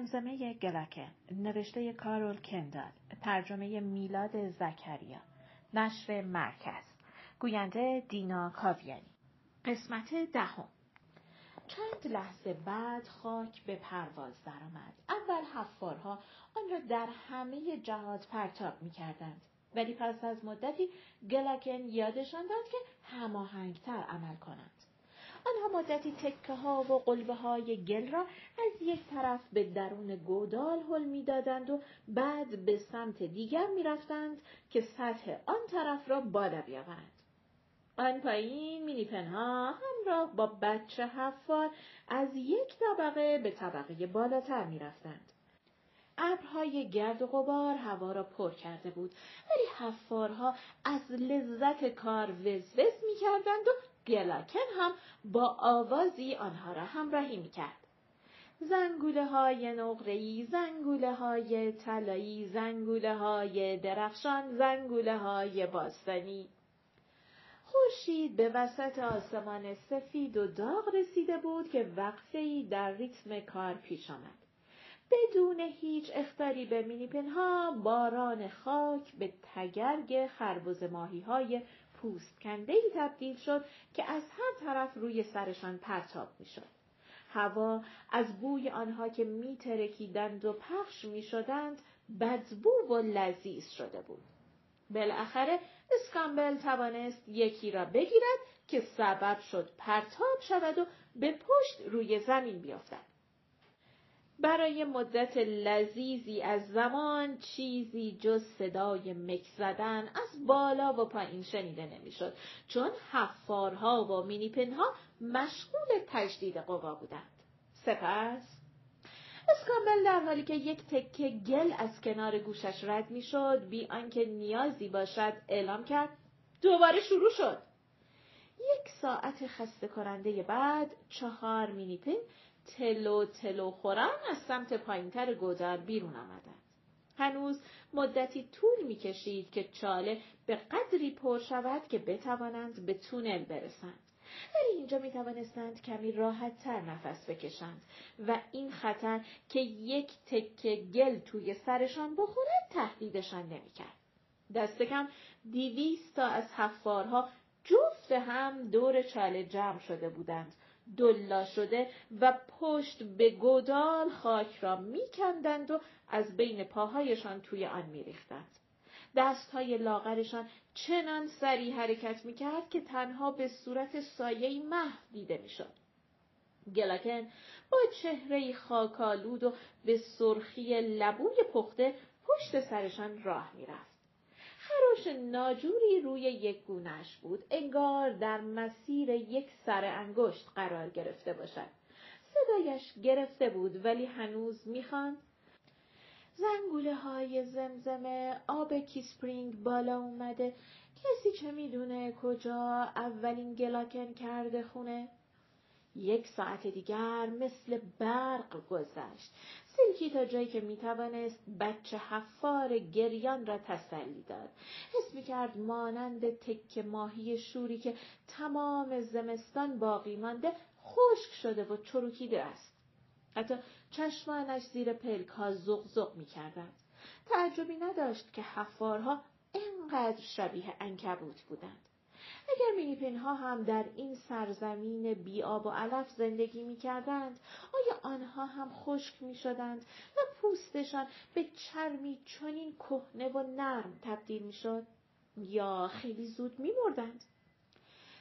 زمزمه گلاکن نوشته کارول کندال ترجمه میلاد زکریا نشر مرکز گوینده دینا کاویانی. قسمت دهم. چند لحظه بعد خاک به پرواز درآمد. اول حفارها آن را در همه جهات پرتاب می‌کردند. ولی پس از مدتی گلاکن یادشان داد که هماهنگتر عمل کنند. آنها مدتی تکه ها و قلبه های گل را از یک طرف به درون گودال حل می‌دادند و بعد به سمت دیگر می‌رفتند که سطح آن طرف را بالا بیاورند. آن پایین مینیپنها همراه با بچه حفار از یک طبقه به طبقه بالاتر می‌رفتند. ابرهای گرد و غبار هوا را پر کرده بود ولی حفارها از لذت کار وزوز می‌کردند و گلاکن هم با آوازی آنها را همراهی می‌کرد. زنگوله های نقرهی، زنگوله های طلایی، زنگوله های درخشان، زنگوله های باستانی. خورشید به وسط آسمان سفید و داغ رسیده بود که وقفه‌ای در ریتم کار پیش آمد. بدون هیچ اختاری به مینیپنها باران خاک به تگرگ خربز ماهی های پوست کنده ای تبدیل شد که از هر طرف روی سرشان پرتاب می شد. هوا از بوی آنها که می ترکیدند و پخش می شدند بدبو و لذیذ شده بود. بالاخره اسکامبل توانست یکی را بگیرد که سبب شد پرتاب شود و به پشت روی زمین بیفتد. برای مدت لذیذی از زمان چیزی جز صدای مک زدن از بالا و پایین شنیده نمی‌شد چون حفارها و مینیپنها مشغول تجدید قوا بودند. سپس اسکامبل در حالی که یک تکه گل از کنار گوشش رد می‌شد بی آنکه نیازی باشد اعلام کرد دوباره شروع شد یک ساعت خسته کننده بعد چهار مینیپن تلو تلو خورن از سمت پایینتر گودر بیرون آمدند. هنوز مدتی طول می‌کشید که چاله به قدری پر شود که بتوانند به تونل برسند. ولی اینجا می توانستند کمی راحت تر نفس بکشند و این خطر که یک تکه گل توی سرشان بخورد تهدیدشان نمی‌کرد. دست کم دیویست تا از حفارها جفت هم دور چاله جمع شده بودند دلا شده و پشت به گودال خاک را میکندند و از بین پاهایشان توی آن میریختند. دستهای لاغرشان چنان سریع حرکت می‌کرد که تنها به صورت سایه محو دیده می‌شد. گلاکن با چهره خاکالود و به سرخی لبوی پخته پشت سرشان راه می‌رفت. خراش ناجوری روی یک گونش بود. انگار در مسیر یک سر انگشت قرار گرفته باشد. صدایش گرفته بود ولی هنوز می‌خواند زنگوله های زمزمه آب کیسپرینگ بالا اومده. کسی چه می‌دونه کجا اولین گلاکن کرده خونه. یک ساعت دیگر مثل برق گذشت. سیلکی تا جایی که می‌توانست بچه حفار گریان را تسلی داد. حس می‌کرد مانند تک ماهی شوری که تمام زمستان باقی مانده خشک شده و چروکیده است. حتی چشمانش زیر پلک ها زغ زغ می تعجبی نداشت که حفارها اینقدر شبیه انکبوت بودند. اگر مینیپین ها هم در این سرزمین بی آب و علف زندگی می کردند، آیا آنها هم خشک می شدند و پوستشان به چرمی چنین کهنه و نرم تبدیل می شد؟ یا خیلی زود می مردند؟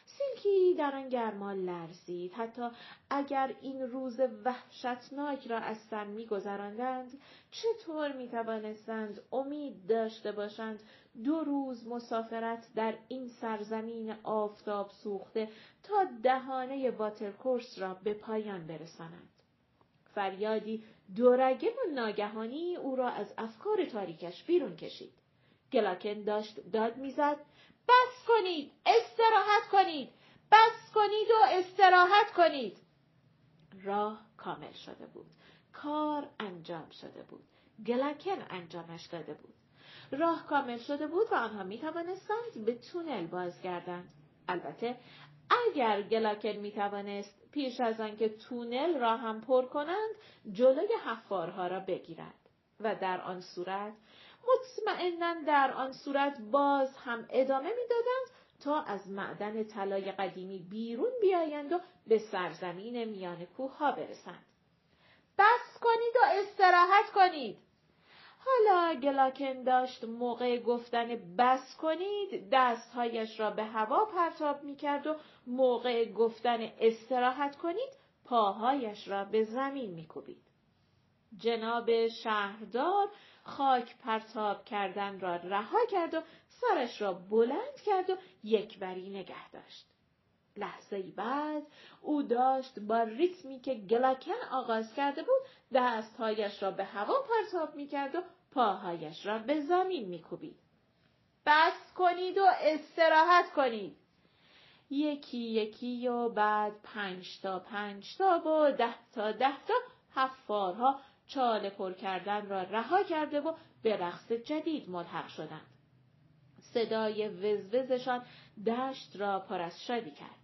سیلکی در آن گرما لرزید حتی اگر این روز وحشتناک را از سر میگذراندند چطور می‌توانستند امید داشته باشند دو روز مسافرت در این سرزمین آفتاب سوخته تا دهانه واترکورس را به پایان برسانند فریادی دورگه و ناگهانی او را از افکار تاریکش بیرون کشید. گلاکن داشت داد می‌زد بس کنید استراحت کنید بس کنید و استراحت کنید. راه کامل شده بود. کار انجام شده بود. گلکن انجامش داده بود. راه کامل شده بود و آنها می توانستند به تونل بازگردند البته اگر گلاکن می توانست پیش از آنکه تونل را هم پر کنند جلوی حفارها را بگیرد و در آن صورت مطمئنا در آن صورت باز هم ادامه می‌دادند تا از معدن طلای قدیمی بیرون بیایند و به سرزمین میان کوه ها برسند. بس کنید و استراحت کنید. حالا گلاکن داشت موقع گفتن بس کنید دستهایش را به هوا پرتاب می کرد و موقع گفتن استراحت کنید پاهایش را به زمین می کوبید. جناب شهردار خاک پرتاب کردن را رها کرد و سرش را بلند کرد و یکبری نگه داشت. لحظه بعد او داشت با ریتمی که گلاکن آغاز کرده بود دستهایش را به هوا پرتاب می کرد و پاهایش را به زمین می کوبید. بس کنید و استراحت کنید. یکی یکی و بعد پنج تا پنج تا و ده تا ده تا حفارها چاله پر کردن را رها کرده و به رقص جدید ملحق شدند. صدای وزوزشان دشت را پر از شادی کرد.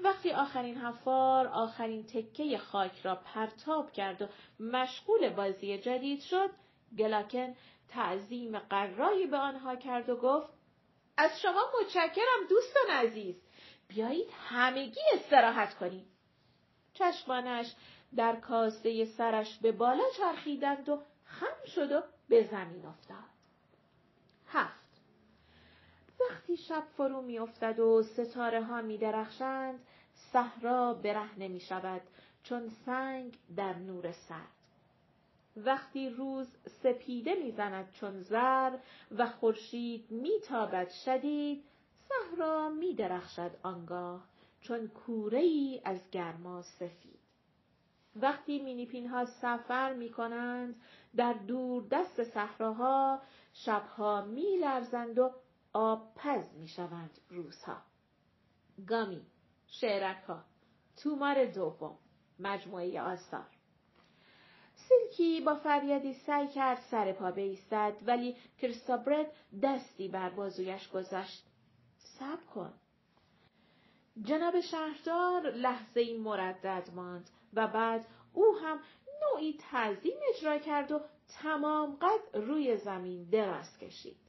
وقتی آخرین حفار آخرین تکه خاک را پرتاب کرد و مشغول بازی جدید شد، گلاکن تعظیم قرایی به آنها کرد و گفت از شما متشکرم دوستان عزیز. بیایید همگی استراحت کنید چشمانش در کاسه سرش به بالا چرخیدند و خم شد و به زمین افتاد. هفت. وقتی شب فرو می افتد و ستاره ها می درخشند صحرا برهنه می شود چون سنگ در نور سرد. وقتی روز سپیده می‌زند چون زر و خورشید میتابد شدید صحرا میدرخشد آنگاه چون کوره ای از گرما سفید. وقتی مینیپین ها سفر می کنند در دور دست صحراها شبها می لرزند و آبپز می شوند روزها. گامی شعرک ها تومار دوم مجموعه آثار سیلکی با فریادی سعی کرد سر پا بایستد ولی کریستابرد دستی بر بازویش گذاشت. صبر کن. جناب شهردار لحظه ای مردد ماند و بعد او هم نوعی تعظیم اجرا کرد و تمام قد روی زمین دراز کشید.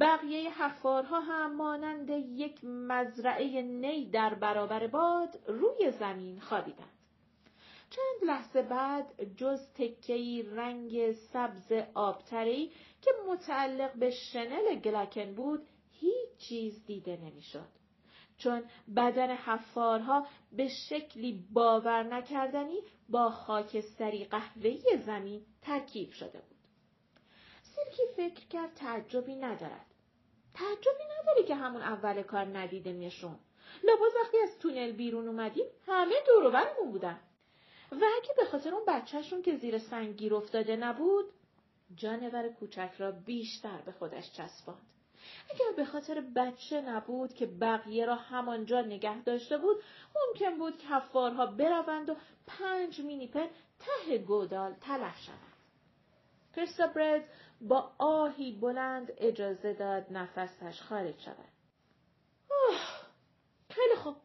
بقیه حفارها هم مانند یک مزرعه نی در برابر باد روی زمین خوابیدند. چند لحظه بعد جز تکهی رنگ سبز آبتری که متعلق به شنل گلکن بود هیچ چیز دیده نمی‌شد. چون بدن حفارها به شکلی باور نکردنی با خاکستری قهوه‌ای زمین ترکیب شده بود. سیلکی فکر کرد تعجبی ندارد. تعجبی نداره که همون اول کار ندیده میشون. لاباز وقتی از تونل بیرون اومدیم همه دوروبرمون بودن. و اگه به خاطر اون بچهشون که زیر سنگ گیر افتاده نبود جانور کوچک را بیشتر به خودش چسباند. اگر به خاطر بچه نبود که بقیه را همانجا نگه داشته بود ممکن بود که حفارها بروند و پنج مینیپن ته گودال تلف شوند. کریستابرد با آهی بلند اجازه داد نفسش خارج شود. اوه خیلی خوب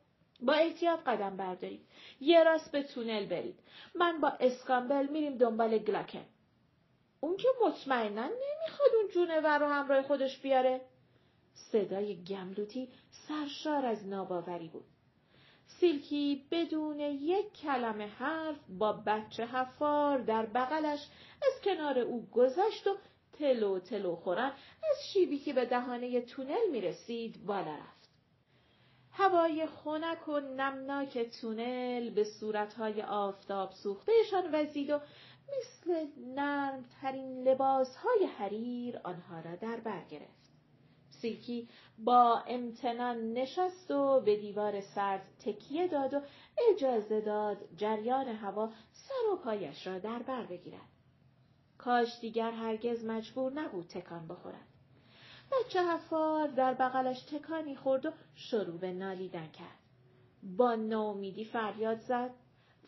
با احتیاط قدم بردارید. یه راست به تونل برید. من با اسکامبل میریم دنبال گلاکن. اون که مطمئنا نمی‌خواد اون جونور رو همراه خودش بیاره. صدای گملوتی سرشار از ناباوری بود. سیلکی بدون یک کلمه حرف با بچه حفار در بغلش از کنار او گذشت و تلو تلو خورن از شیبی که به دهانه تونل می‌رسید بالا رفت. هوای خنک و نمناک تونل به صورتهای آفتاب سوختهشان وزید و مثل نرمترین لباسهای حریر آنها را در بر گرفت. سیلکی با امتنان نشست و به دیوار سرد تکیه داد و اجازه داد جریان هوا سر و پایش را در بر بگیرد. کاش دیگر هرگز مجبور نبود تکان بخورد. بچه حفار در بغلش تکانی خورد و شروع به نالیدن کرد. با ناامیدی فریاد زد.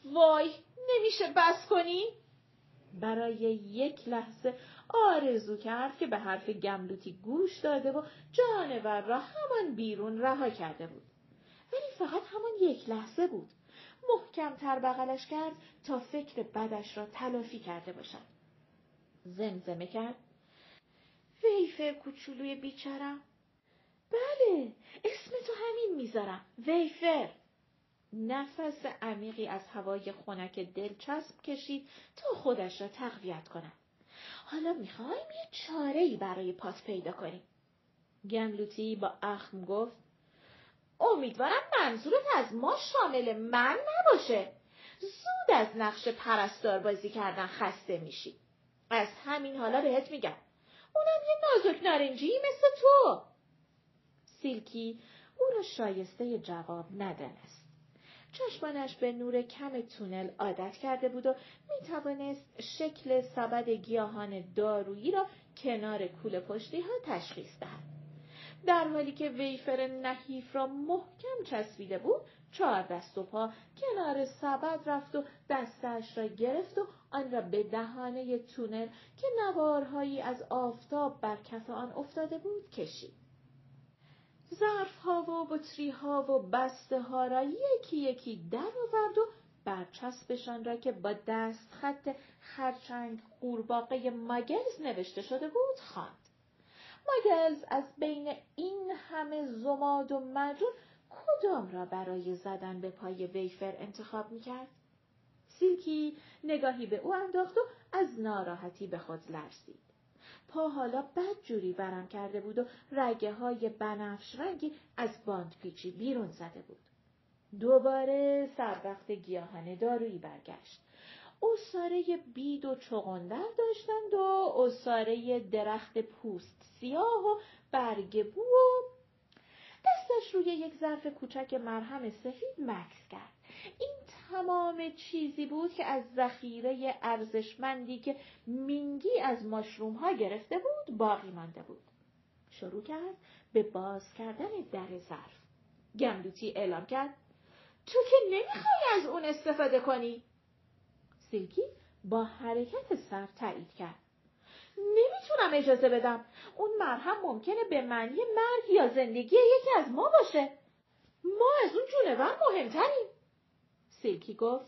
وای نمیشه بس کنی؟ برای یک لحظه آرزو کرد که به حرف گملوتی گوش داده و جانور را همان بیرون رها کرده بود. ولی فقط همان یک لحظه بود. محکمتر بغلش کرد تا فکر بدش را تلافی کرده باشد. زمزمه کرد. ویفر کوچولوی بیچارم. بله اسم تو همین می‌ذارم ویفر نفس عمیقی از هوای خنک دلچسب کشید تا خودش را تقویت کند حالا می‌خوایم یه چاره ای برای پات پیدا کنیم. گملوتی با اخم گفت امیدوارم منظورت از ما شامل من نباشه. زود از نقش پرستار بازی کردن خسته میشی. از همین حالا بهت میگم. اونم یه نازک نارنجی مثل تو. سیلکی او را شایسته جواب ندانست. چشمانش به نور کم تونل عادت کرده بود و می توانست شکل سبد گیاهان دارویی را کنار کول پشتی ها تشخیص دهد. در حالی که ویفر نحیف را محکم چسبیده بود چهار دست و پا کنار سبد رفت و دستش را گرفت و آن را به دهانه تونل که نوارهایی از آفتاب بر کف آن افتاده بود کشید. ظرف ها و بطری ها و بسته ها را یکی یکی در آورد و برچسبشان را که با دست خط خرچنگ قورباغه ماگلز نوشته شده بود خواند. ماگلز از بین این همه زماد و مجون کدام را برای زدن به پای ویفر انتخاب می‌کرد؟ سیلکی نگاهی به او انداخت و از ناراحتی به خود لرزید. پا حالا بد جوری ورم کرده بود و رگه های بنفش رنگی از باند پیچی بیرون زده بود. دوباره سر وقت گیاهان دارویی برگشت. اصاره بید و چغندر داشتند و اصاره درخت پوست سیاه و برگ بو دستش روی یک ظرف کوچک مرهم سفید مکس کرد. این تمام چیزی بود که از ذخیره ارزشمندی که مینگی از ماشروم ها گرفته بود باقی مانده بود. شروع کرد به باز کردن در ظرف. گملوتی اعلام کرد تو که نمی‌خوای از اون استفاده کنی؟ سیلکی با حرکت سر تایید کرد. نمی‌تونم اجازه بدم. اون مرهم ممکنه به معنی مرگ یا زندگی یکی از ما باشه. ما از اون جونور مهمتریم. سیلکی گفت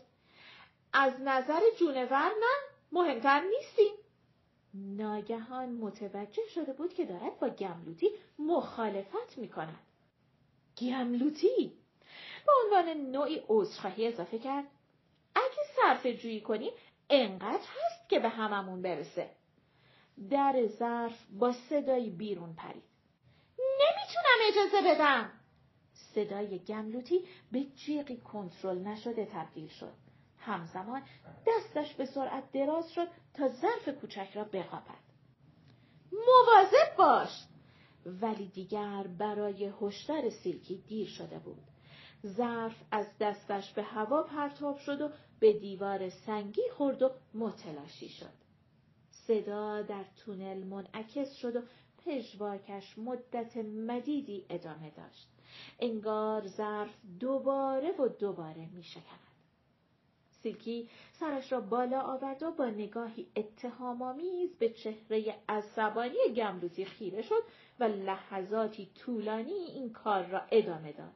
از نظر جونور نه مهمتر نیستیم. ناگهان متوجه شده بود که دارد با گملوتی مخالفت می کند. گملوتی به عنوان نوعی عذرخواهی اضافه کرد اگه صرف جویی کنیم انقدر هست که به هممون برسه. در ظرف با صدایی بیرون پرید. نمی‌تونم اجازه بدم. صدای گملوتی به جیغی کنترل نشده تبدیل شد. همزمان دستش به سرعت دراز شد تا ظرف کوچک را بقاپد. مواظب باش! ولی دیگر برای هشدار سیلکی دیر شده بود. ظرف از دستش به هوا پرتاب شد و به دیوار سنگی خورد و متلاشی شد. صدا در تونل منعکس شد و پژواکش مدت مدیدی ادامه داشت. انگار ظرف دوباره و دوباره می شکند. سیلکی سرش را بالا آورد و با نگاهی اتهامآمیز به چهره عصبانی گملوتی خیره شد و لحظاتی طولانی این کار را ادامه داد.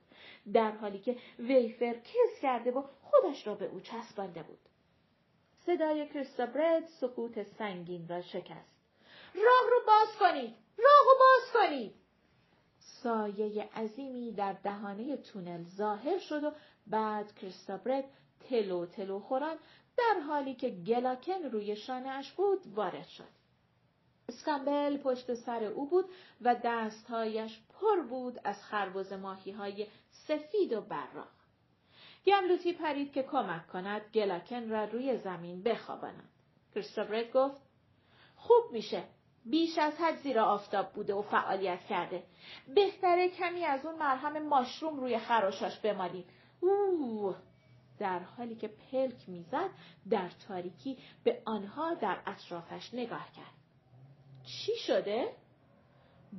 در حالی که ویفر کس کرده و خودش را به او چسبانده بود. صدای کریستابرد سکوت سنگین را شکست. راه رو باز کنید! راه رو باز کنید! سایه عظیمی در دهانه تونل ظاهر شد و بعد کریستابرد تلو تلو خوران در حالی که گلاکن روی شانهاش بود وارد شد. اسکامبل پشت سر او بود و دستهایش پر بود از خربز ماهی های سفید و براق. گملوتی پرید که کمک کند گلاکن را روی زمین بخواباند. کریستوبرت گفت خوب میشه. بیش از حد زیر آفتاب بوده و فعالیت کرده. بهتره کمی از اون مرهم ماشروم روی خراشاش بمالیم. اوه در حالی که پلک می‌زد در تاریکی به آنها در اطرافش نگاه کرد. چی شده؟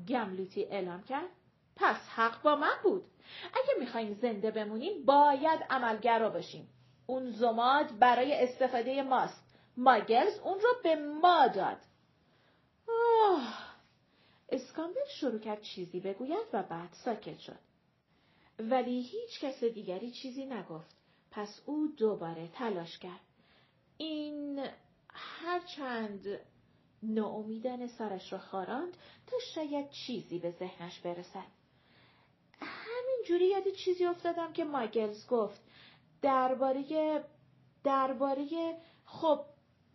گملوتی اعلام کرد. پس حق با من بود. اگه می‌خوایم زنده بمونیم باید عملگرا باشیم. اون زماد برای استفاده ماست. ماگلز اون رو به ما داد. آه. اسکامبل شروع کرد چیزی بگوید و بعد ساکت شد. ولی هیچ کس دیگری چیزی نگفت. پس او دوباره تلاش کرد. این هرچند ناامیدانه سرش را خاراند تا شاید چیزی به ذهنش برسد. همینجوری یاد چیزی افتادم که مایگلز گفت درباره درباره خب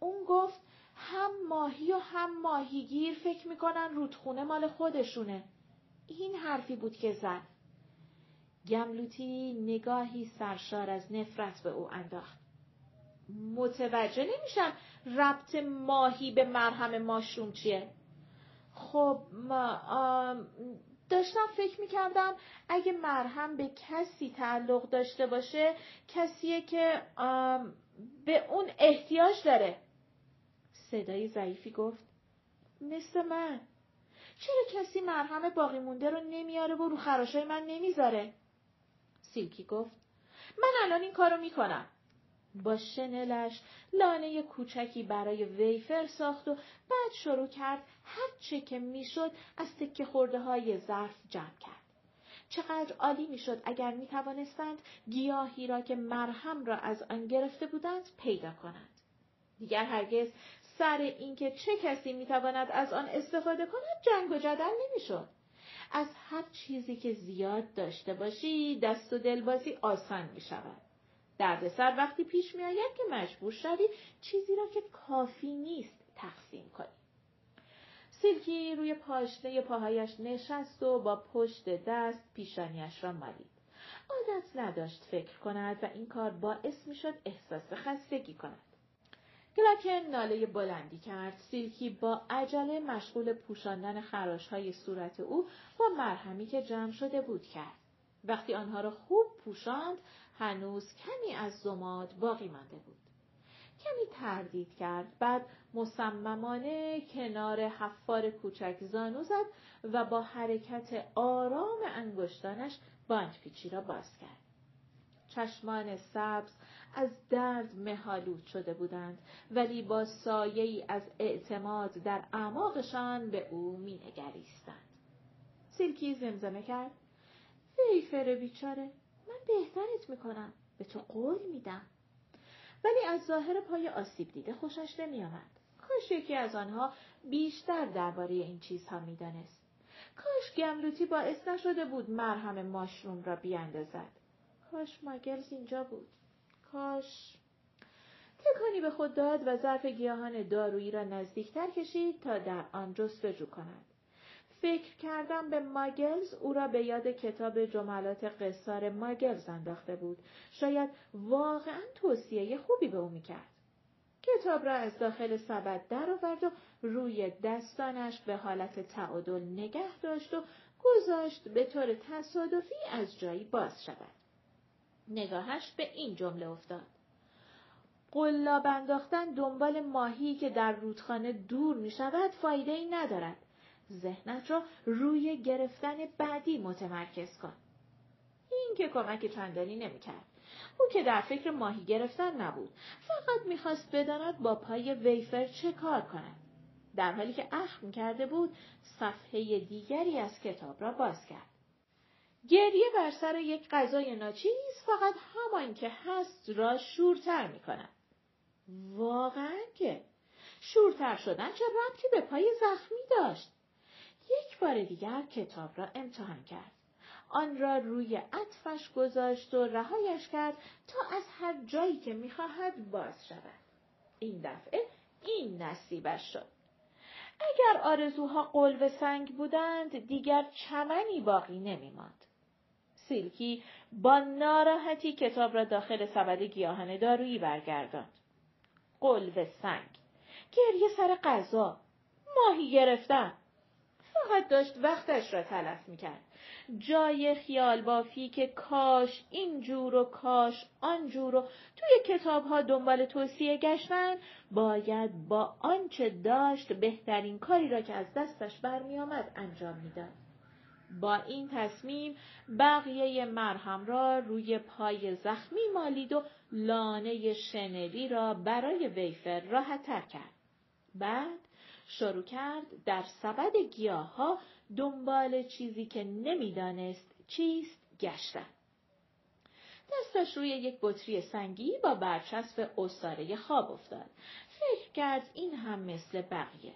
اون گفت هم ماهی و هم ماهیگیر فکر می‌کنن رودخونه مال خودشونه. این حرفی بود که زد. گملوتی نگاهی سرشار از نفرت به او انداخت. متوجه نمیشم ربط ماهی به مرهم ماشروم چیه؟ خب ما داشتم فکر می‌کردم اگه مرهم به کسی تعلق داشته باشه کسیه که به اون احتیاج داره. صدای ضعیفی گفت مثل من چرا کسی مرهم باقی مونده رو نمیاره و رو خراشای من نمی‌ذاره؟ سیلکی گفت من الان این کارو می‌کنم. با شنلش لانه کوچکی برای ویفر ساخت و بعد شروع کرد هر چه که می‌شد از تکه خورده های ظرف جمع کرد. چقدر عالی می‌شد اگر می توانستند گیاهی را که مرهم را از آن گرفته بودند پیدا کنند. دیگر هرگز سر اینکه چه کسی می‌تواند از آن استفاده کند جنگ و جدل نمی‌شد. از هر چیزی که زیاد داشته باشی دست و دلبازی آسان می شود. دردسر وقتی پیش می آید که مجبور شوی چیزی را که کافی نیست تقسیم کنی. سیلکی روی پاشنه پاهایش نشست و با پشت دست پیشانیش را مالید. عادت نداشت فکر کند و این کار باعث می شد احساس خستگی کند. گلاکن ناله بلندی کرد. سیلکی با عجله مشغول پوشاندن خراش های صورت او با مرهمی که جمع شده بود کرد. وقتی آنها را خوب پوشاند، هنوز کمی از زماد باقی مانده بود. کمی تردید کرد بعد مصممانه کنار حفار کوچک زانو زد و با حرکت آرام انگشتانش باند پیچی را باز کرد. چشمان سبز از درد مهالود شده بودند ولی با سایه از اعتماد در اعماقشان به او مینگریستند. سیلکی زمزمه کرد. ویفر بیچاره من بهترت می‌کنم. به تو قول میدم. ولی از ظاهر پای آسیب دیده خوشش نمیآمد. کاش یکی از آنها بیشتر درباره این چیزها می‌دانست. کاش گملوتی باعث نشده بود مرهم ماشروم را بیاندازد. کاش ماگلز اینجا بود کاش تکانی به خود داد و ظرف گیاهان دارویی را نزدیکتر کشید تا در آن جستجو کند فکر کردم به ماگلز او را به یاد کتاب جملات قصار ماگلز انداخته بود. شاید واقعا توصیه خوبی به او می‌کرد. کتاب را از داخل سبد درآورد و روی دستانش به حالت تعادل نگه داشت و گذاشت به طور تصادفی از جایی باز شود. نگاهش به این جمله افتاد. قلاب انداختن دنبال ماهی که در رودخانه دور می شود فایده ای ندارد. ذهنت را روی گرفتن بعدی متمرکز کن. این که کمک چندانی نمی‌کرد. او که در فکر ماهی گرفتن نبود. فقط می‌خواست بداند با پای ویفر چه کار کند. در حالی که اخم کرده بود صفحه دیگری از کتاب را باز کرد. گریه بر سر یک غذای ناچیز فقط همان که هست را شورتر می کند. واقعا که شورتر شدن چه ربطی به پای زخمی داشت؟ یک بار دیگر کتاب را امتحان کرد. آن را روی عطفش گذاشت و رهایش کرد تا از هر جایی که می‌خواهد باز شود. این دفعه این نصیبش شد. اگر آرزوها قلب سنگ بودند دیگر چمنی باقی نمیماند. سیلکی با ناراحتی کتاب را داخل سبد گیاهان دارویی برگرداند. قلب سنگ. گریه سر غذا. ماهی گرفتن. فقط داشت وقتش را تلف می‌کرد. جای خیال بافی که کاش اینجور و کاش آنجور و توی کتاب ها دنبال توصیه گشتن باید با آنچه داشت بهترین کاری را که از دستش برمیآمد انجام می‌داد. با این تصمیم بقیه مرهم را روی پای زخمی مالید و لانه شنلی را برای ویفر راحتتر کرد. بعد شروع کرد در سبد گیاه ها دنبال چیزی که نمی‌دانست چیست گشتن. دستش روی یک بطری سنگی با برچسب استاره خواب افتاد. فکر کرد این هم مثل بقیه.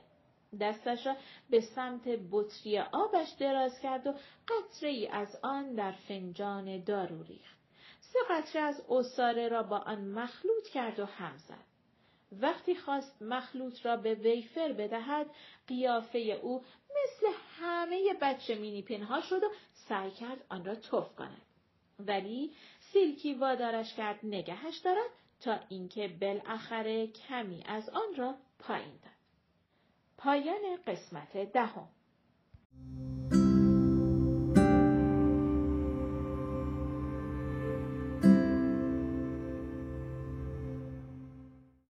دستش را به سمت بطری آبش دراز کرد و قطره ای از آن در فنجان دارو ریخت. سه قطره از استاره را با آن مخلوط کرد و هم زد. وقتی خواست مخلوط را به ویفر بدهد قیافه او مثل همه بچه مینی پنها شد و سعی کرد آن را تف کند ولی سیلکی وادارش کرد نگهش دارد تا اینکه بالاخره کمی از آن را پایین داد پایان قسمت دهم.